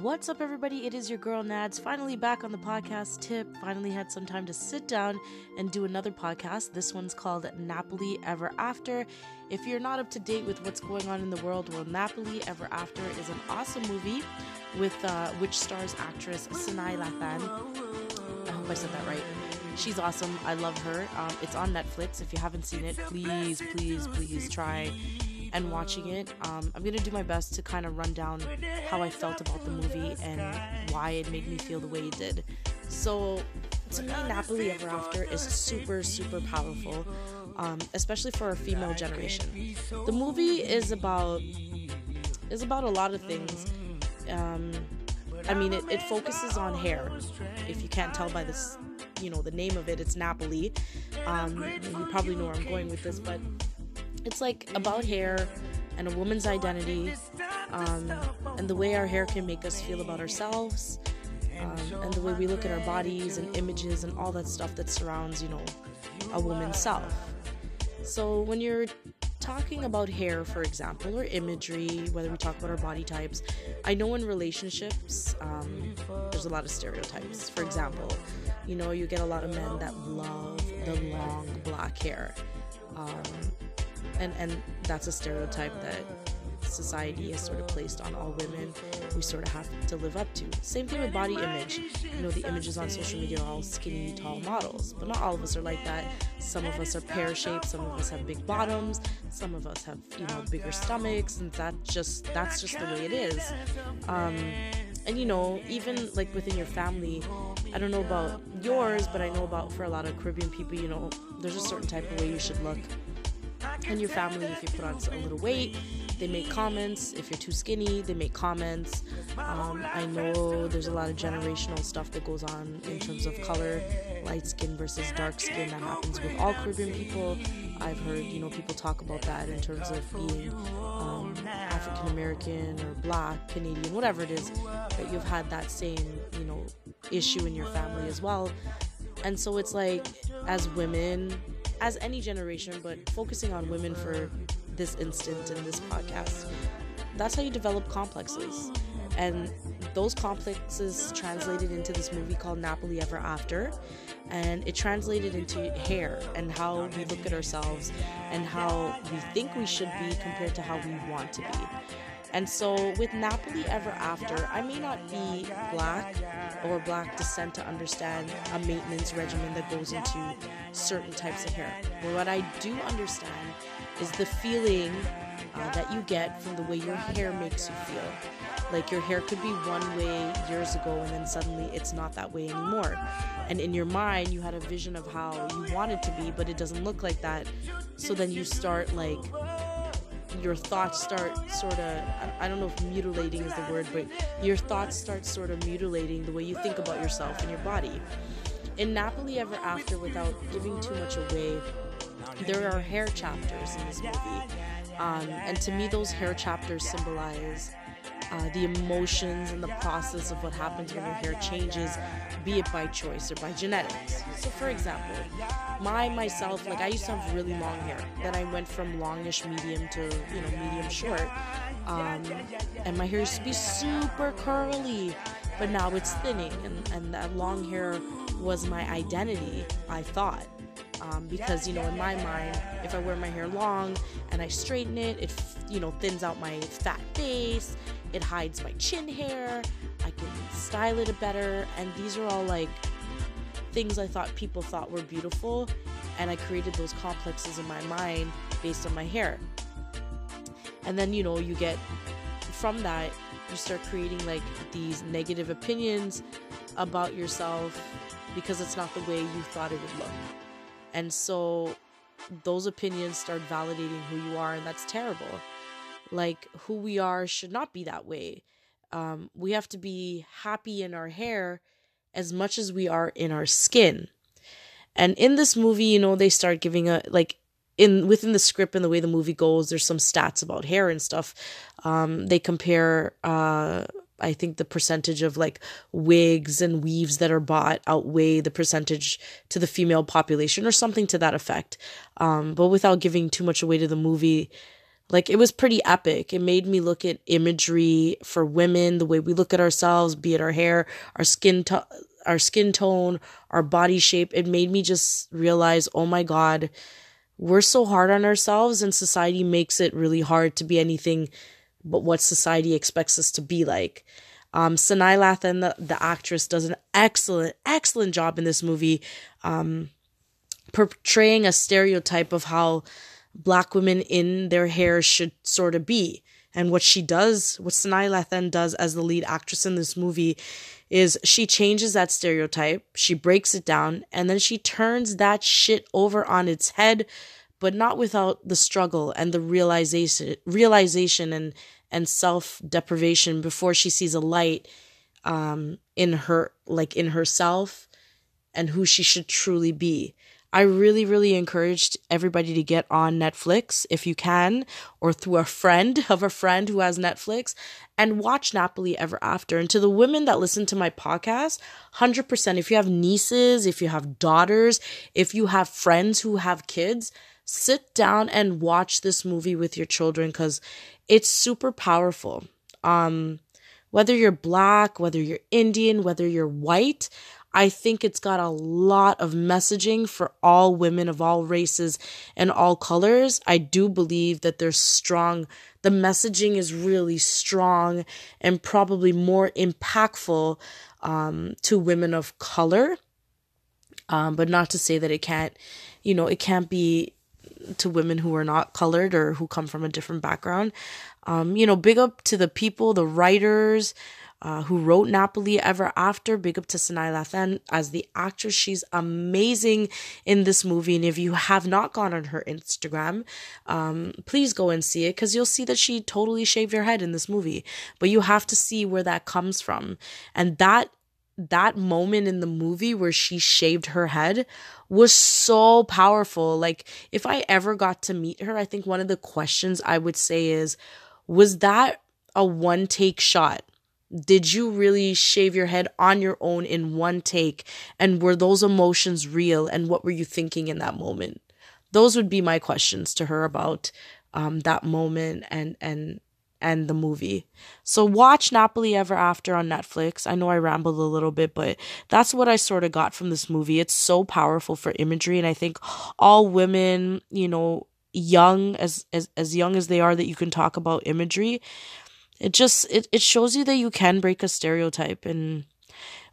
What's up, everybody? It is your girl Nads, finally back on the podcast tip. Finally had some time to sit down and do another podcast. This one's called Nappily Ever After. If you're not up to date with what's going on in the world, well, Nappily Ever After is an awesome movie with uh, which stars actress Sanaa Lathan. I hope I said that right. She's awesome. I love her. Um, it's on Netflix. If you haven't seen it, please, please, please try and watching it. Um, I'm gonna do my best to kind of run down how I felt about the movie and why it made me feel the way it did. So, to me, Nappily Ever After is super, super powerful, um, especially for a female generation. The movie is about is about a lot of things. Um, I mean, it, it focuses on hair. If you can't tell by this, you know, the name of it, it's Nappily. Um, you probably know where I'm going with this, but it's like about hair and a woman's identity um, and the way our hair can make us feel about ourselves um, and the way we look at our bodies and images and all that stuff that surrounds you know a woman's self. So when you're talking about hair for example or imagery whether we talk about our body types i know in relationships um, there's a lot of stereotypes. For example you know you get a lot of men that love the long black hair. Um, and and that's a stereotype that society has sort of placed on all women we sort of have to live up to. Same thing with body image. You know the images on social media are all skinny tall models but not all of us are like that. Some of us are pear shaped some of us have big bottoms some of us have you know bigger stomachs and that just that's just the way it is. Um, and you know even like within your family i don't know about yours but i know about for a lot of caribbean people you know there's a certain type of way you should look and your family if you put on a little weight they make comments. If you're too skinny they make comments. Um, i know there's a lot of generational stuff that goes on in terms of color light skin versus dark skin that happens with all caribbean people. I've heard you know people talk about that in terms of being um, african american or black canadian whatever it is that you've had that same you know issue in your family as well. And so it's like as women as any generation, but focusing on women for this instant in this podcast, that's how you develop complexes. And those complexes translated into this movie called Nappily Ever After. And it translated into hair and how we look at ourselves and how we think we should be compared to how we want to be. And so with Nappily Ever After, I may not be black or black descent to understand a maintenance regimen that goes into certain types of hair. But what I do understand is the feeling uh, that you get from the way your hair makes you feel. Like your hair could be one way years ago and then suddenly it's not that way anymore. And in your mind, you had a vision of how you want it to be, but it doesn't look like that. So then you start like your thoughts start sort of I don't know if mutilating is the word, but your thoughts start sort of mutilating the way you think about yourself and your body. In Nappily Ever After, without giving too much away, there are hair chapters in this movie. Um, and to me, those hair chapters symbolize uh, the emotions and the process of what happens when your hair changes, be it by choice or by genetics. So, for example, my myself, like I used to have really long hair. Then I went from longish medium to you know medium short, um, and my hair used to be super curly, but now it's thinning, and and that long hair was my identity. I thought. Um, because you know in my mind if i wear my hair long and i straighten it it you know thins out my fat face it hides my chin hair. I can style it better. And these are all like things I thought people thought were beautiful. And I created those complexes in my mind based on my hair. And then, you know, you get from that, you start creating like these negative opinions about yourself because it's not the way you thought it would look. And so those opinions start validating who you are, and that's terrible like who we are should not be that way. Um, we have to be happy in our hair as much as we are in our skin. And in this movie, you know, they start giving a like in within the script and the way the movie goes, there's some stats about hair and stuff. Um, they compare uh I think the percentage of like wigs and weaves that are bought outweigh the percentage to the female population or something to that effect. Um, but without giving too much away to the movie, like it was pretty epic. It made me look at imagery for women, the way we look at ourselves, be it our hair, our skin our skin tone, our body shape. It made me just realize, "Oh my god, we're so hard on ourselves and society makes it really hard to be anything but what society expects us to be like." Um, Sanaa Lathan, the, the actress, does an excellent, excellent job in this movie, um, portraying a stereotype of how black women in their hair should sort of be. And what she does, what Sanaa Lathan does as the lead actress in this movie, is she changes that stereotype, she breaks it down, and then she turns that shit over on its head, but not without the struggle and the realization, realization and and self deprivation before she sees a light um, in her, like in herself, and who she should truly be. I really, really encouraged everybody to get on Netflix if you can, or through a friend of a friend who has Netflix, and watch Nappily Ever After. And to the women that listen to my podcast, 100%, if you have nieces, if you have daughters, if you have friends who have kids, sit down and watch this movie with your children because it's super powerful. Um, whether you're black, whether you're Indian, whether you're white, I think it's got a lot of messaging for all women of all races and all colors. I do believe that there's strong, the messaging is really strong and probably more impactful um, to women of color. Um, but not to say that it can't, you know, it can't be to women who are not colored or who come from a different background. Um, you know, big up to the people, the writers, uh, who wrote Nappily Ever After. Big up to Sanaa Lathan as the actress. She's amazing in this movie. And if you have not gone on her Instagram, um, please go and see it because you'll see that she totally shaved her head in this movie. But you have to see where that comes from. And that that moment in the movie where she shaved her head was so powerful. Like, if I ever got to meet her, I think one of the questions I would say is, was that a one take shot? Did you really shave your head on your own in one take? And were those emotions real? And what were you thinking in that moment? Those would be my questions to her about um, that moment and and and the movie. So watch Nappily Ever After on Netflix. I know I rambled a little bit, but that's what I sort of got from this movie. It's so powerful for imagery, and I think all women, you know, young as as as young as they are, that you can talk about imagery it just it, it shows you that you can break a stereotype and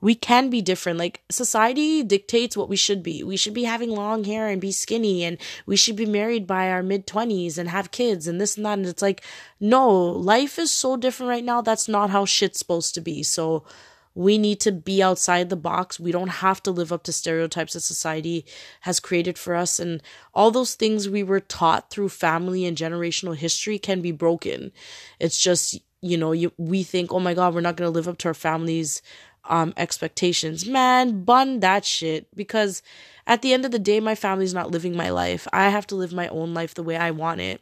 we can be different. Like society dictates what we should be. We should be having long hair and be skinny and we should be married by our mid 20s and have kids and this and that. And it's like, no, life is so different right now. That's not how shit's supposed to be. So we need to be outside the box. We don't have to live up to stereotypes that society has created for us. And all those things we were taught through family and generational history can be broken. It's just you know, you we think, oh my god, we're not gonna live up to our family's um expectations. Man, bun that shit. Because at the end of the day, my family's not living my life. I have to live my own life the way I want it.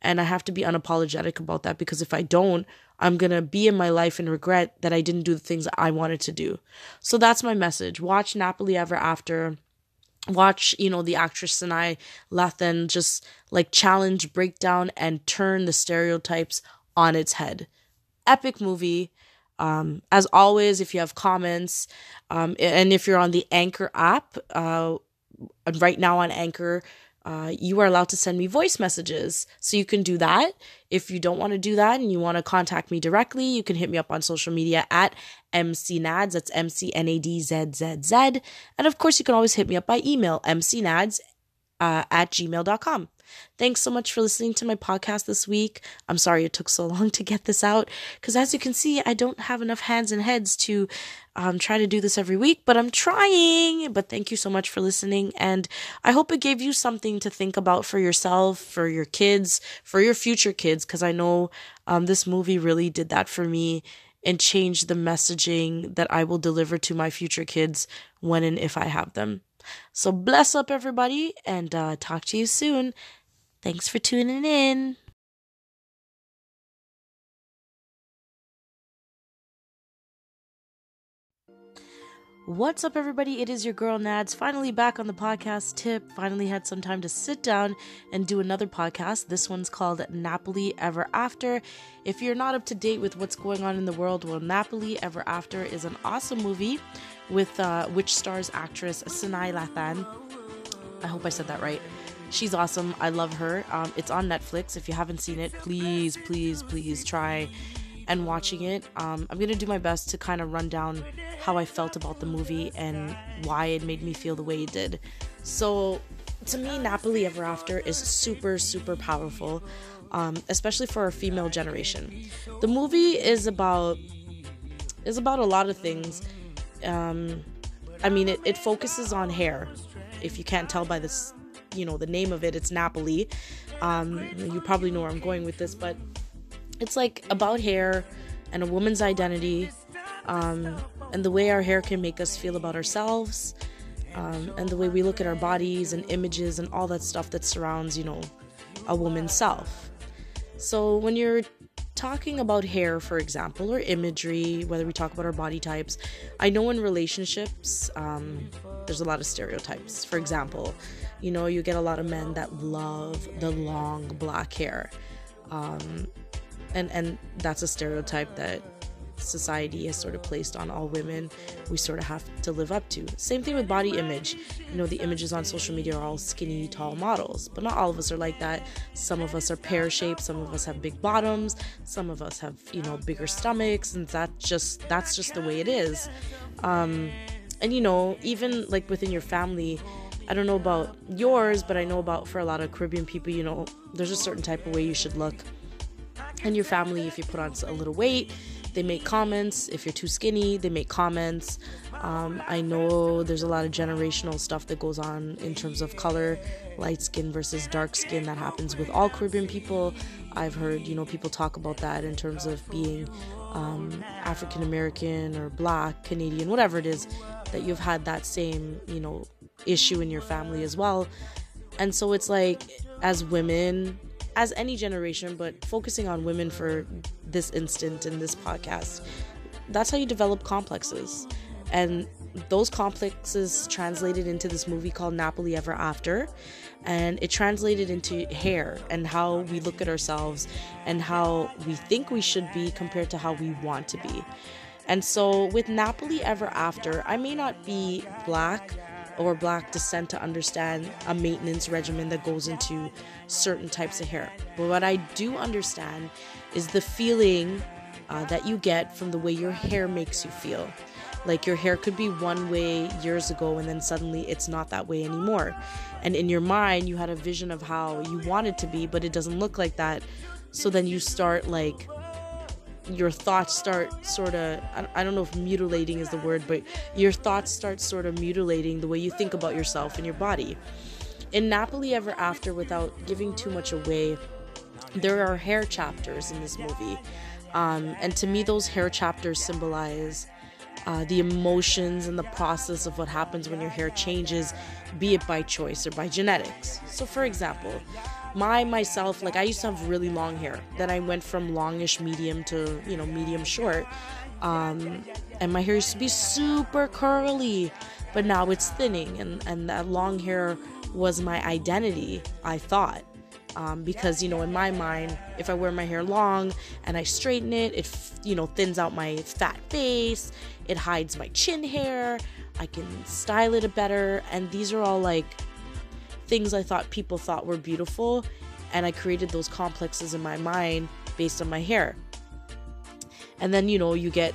And I have to be unapologetic about that because if I don't, I'm going to be in my life and regret that I didn't do the things I wanted to do. So that's my message. Watch Nappily Ever After. Watch, you know, the actress Sanaa Lathan just like challenge, break down, and turn the stereotypes on its head. Epic movie. Um, as always, if you have comments, um, and if you're on the Anchor app, uh, right now on Anchor, uh, you are allowed to send me voice messages. So you can do that. If you don't want to do that and you want to contact me directly, you can hit me up on social media at MCNads. That's M C N A D Z Z Z. And of course, you can always hit me up by email, mcnads uh, at gmail.com. Thanks so much for listening to my podcast this week. I'm sorry it took so long to get this out because, as you can see, I don't have enough hands and heads to um, try to do this every week, but I'm trying. But thank you so much for listening. And I hope it gave you something to think about for yourself, for your kids, for your future kids, because I know um, this movie really did that for me and changed the messaging that I will deliver to my future kids when and if I have them. So bless up, everybody, and uh, talk to you soon. Thanks for tuning in. What's up, everybody? It is your girl Nads, finally back on the podcast tip. Finally had some time to sit down and do another podcast. This one's called Nappily Ever After. If you're not up to date with what's going on in the world, well, Nappily Ever After is an awesome movie with uh, which stars actress Sanaa Lathan. I hope I said that right. She's awesome. I love her. Um, it's on Netflix. If you haven't seen it, please, please, please try and watching it. Um, I'm gonna do my best to kind of run down how I felt about the movie and why it made me feel the way it did. So, to me, Nappily Ever After is super, super powerful, um, especially for our female generation. The movie is about is about a lot of things. Um, I mean, it, it focuses on hair. If you can't tell by this, you know, the name of it, it's Nappily. Um, you probably know where I'm going with this, but it's like about hair and a woman's identity um, and the way our hair can make us feel about ourselves um, and the way we look at our bodies and images and all that stuff that surrounds you know a woman's self so when you're talking about hair for example or imagery whether we talk about our body types i know in relationships um, there's a lot of stereotypes. For example you know you get a lot of men that love the long black hair. Um, and and that's a stereotype that society has sort of placed on all women we sort of have to live up to. Same thing with body image. You know the images on social media are all skinny tall models but not all of us are like that. Some of us are pear shaped some of us have big bottoms some of us have you know bigger stomachs and that just that's just the way it is. Um and you know even like within your family I don't know about yours, but I know about for a lot of Caribbean people, you know, there's a certain type of way you should look. And your family if you put on a little weight they make comments. If you're too skinny they make comments. Um, i know there's a lot of generational stuff that goes on in terms of color light skin versus dark skin. That happens with all caribbean people. I've heard you know people talk about that in terms of being um, african american or black canadian whatever it is that you've had that same you know issue in your family as well. And so it's like as women as any generation, but focusing on women for this instant in this podcast, that's how you develop complexes. And those complexes translated into this movie called Nappily Ever After. And it translated into hair and how we look at ourselves and how we think we should be compared to how we want to be. And so with Nappily Ever After, I may not be black or black descent to understand a maintenance regimen that goes into certain types of hair. But what I do understand is the feeling uh, that you get from the way your hair makes you feel. Like your hair could be one way years ago and then suddenly it's not that way anymore. And in your mind, you had a vision of how you want it to be, but it doesn't look like that. So then you start like your thoughts start sort of I don't know if mutilating is the word but your thoughts start sort of mutilating the way you think about yourself and your body. In nappily ever after without giving too much away there are hair chapters in this movie. Um, and to me those hair chapters symbolize uh, the emotions and the process of what happens when your hair changes be it by choice or by genetics. So for example my myself like i used to have really long hair. Then i went from longish medium to you know medium short. Um, and my hair used to be super curly but now it's thinning. And and that long hair was my identity i thought um, because you know in my mind if i wear my hair long and i straighten it it you know thins out my fat face it hides my chin hair i can style it better and these are all like things I thought people thought were beautiful, and I created those complexes in my mind based on my hair. And then, you know, you get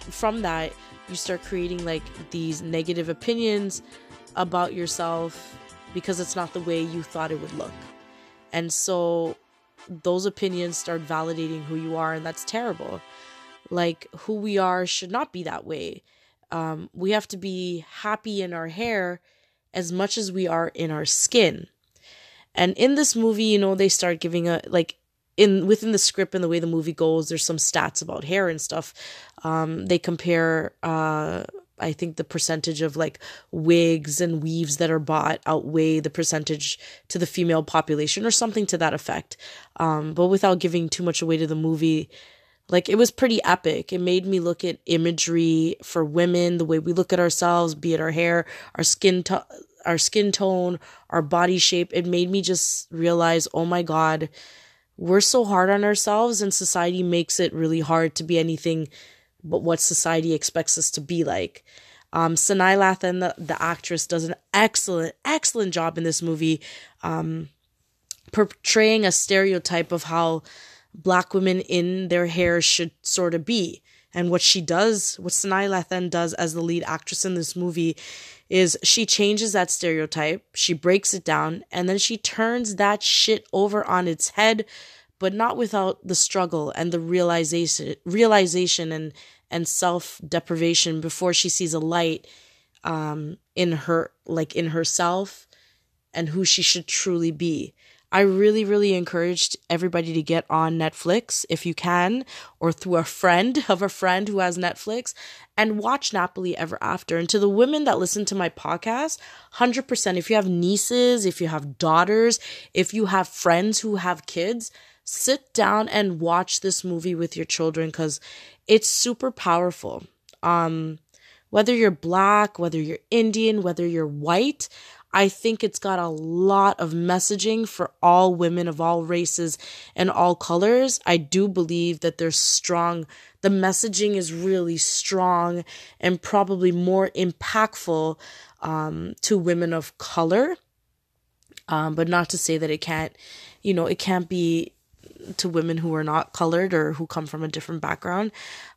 from that, you start creating like these negative opinions about yourself because it's not the way you thought it would look. And so those opinions start validating who you are, and that's terrible. Like, who we are should not be that way. Um, we have to be happy in our hair as much as we are in our skin. And in this movie, you know, they start giving a like in within the script and the way the movie goes, there's some stats about hair and stuff. Um, they compare uh I think the percentage of like wigs and weaves that are bought outweigh the percentage to the female population or something to that effect. Um, but without giving too much away to the movie, like it was pretty epic. It made me look at imagery for women, the way we look at ourselves, be it our hair, our skin our skin tone, our body shape. It made me just realize, "Oh my god, we're so hard on ourselves and society makes it really hard to be anything but what society expects us to be like." Um, Sanaa Lathan, the, the actress, does an excellent, excellent job in this movie, um, portraying a stereotype of how black women in their hair should sort of be. And what she does, what Sanaa Lathan does as the lead actress in this movie, is she changes that stereotype, she breaks it down, and then she turns that shit over on its head, but not without the struggle and the realization, realization and and self deprivation before she sees a light um, in her, like in herself, and who she should truly be. I really, really encouraged everybody to get on Netflix if you can, or through a friend of a friend who has Netflix, and watch Nappily Ever After. And to the women that listen to my podcast, 100%, if you have nieces, if you have daughters, if you have friends who have kids, sit down and watch this movie with your children because it's super powerful. Um, whether you're black, whether you're Indian, whether you're white, I think it's got a lot of messaging for all women of all races and all colors. I do believe that there's strong, the messaging is really strong and probably more impactful um, to women of color. Um, but not to say that it can't, you know, it can't be to women who are not colored or who come from a different background.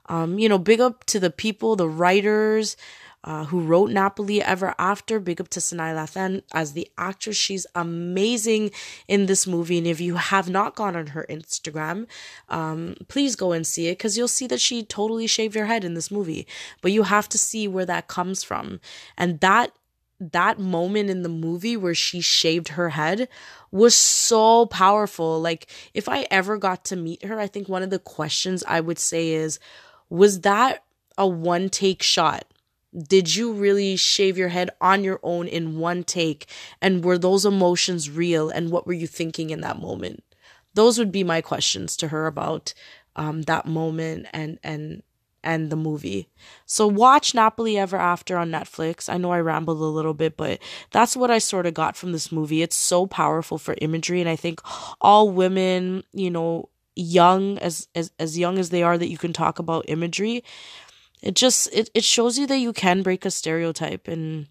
Um, you know, big up to the people, the writers, uh, who wrote Nappily Ever After. Big up to Sanaa Lathan as the actress. She's amazing in this movie. And if you have not gone on her Instagram, um, please go and see it because you'll see that she totally shaved her head in this movie. But you have to see where that comes from. And that that moment in the movie where she shaved her head was so powerful. Like, if I ever got to meet her, I think one of the questions I would say is, was that a one take shot? Did you really shave your head on your own in one take? And were those emotions real? And what were you thinking in that moment? Those would be my questions to her about um, that moment and and and the movie. So watch Nappily Ever After on Netflix. I know I rambled a little bit, but that's what I sort of got from this movie. It's so powerful for imagery, and I think all women, you know, young as as as young as they are, that you can talk about imagery it just it, it shows you that you can break a stereotype and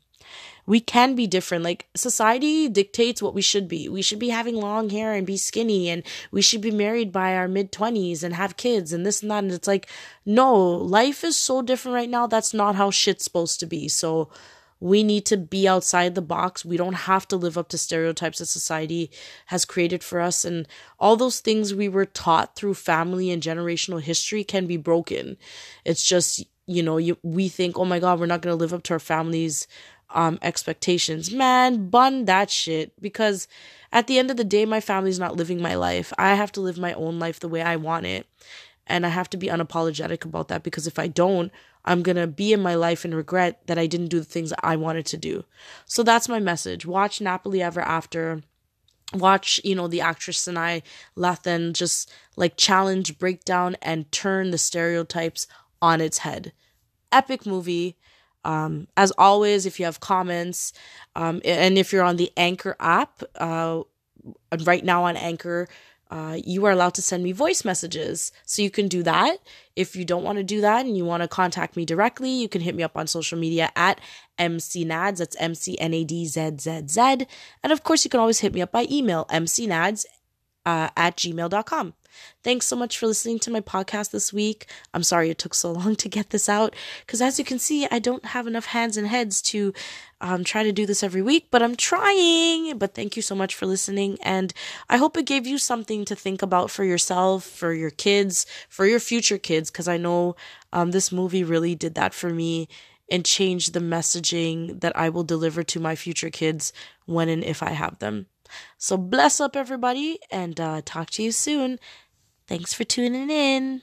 we can be different. Like society dictates what we should be. We should be having long hair and be skinny and we should be married by our mid 20s and have kids and this and that. And it's like, no, life is so different right now. That's not how shit's supposed to be. So we need to be outside the box. We don't have to live up to stereotypes that society has created for us. And all those things we were taught through family and generational history can be broken. It's just you know, you we think, oh my god, we're not gonna live up to our family's um expectations. Man, bun that shit because at the end of the day, my family's not living my life. I have to live my own life the way I want it. And I have to be unapologetic about that because if I don't, I'm going to be in my life and regret that I didn't do the things I wanted to do. So that's my message. Watch Nappily Ever After. Watch, you know, the actress Sanaa Lathan just like challenge, break down, and turn the stereotypes on its head. Epic movie. Um, as always, if you have comments, um, and if you're on the Anchor app, uh, right now on Anchor, uh, you are allowed to send me voice messages. So you can do that. If you don't want to do that and you want to contact me directly, you can hit me up on social media at MCNads. That's M C N A D Z Z Z. And of course, you can always hit me up by email, mcnads uh, at gmail.com. Thanks so much for listening to my podcast this week. I'm sorry it took so long to get this out because, as you can see, I don't have enough hands and heads to um, try to do this every week, but I'm trying. But thank you so much for listening. And I hope it gave you something to think about for yourself, for your kids, for your future kids, because I know um, this movie really did that for me and changed the messaging that I will deliver to my future kids when and if I have them. So bless up everybody and uh, talk to you soon. Thanks for tuning in.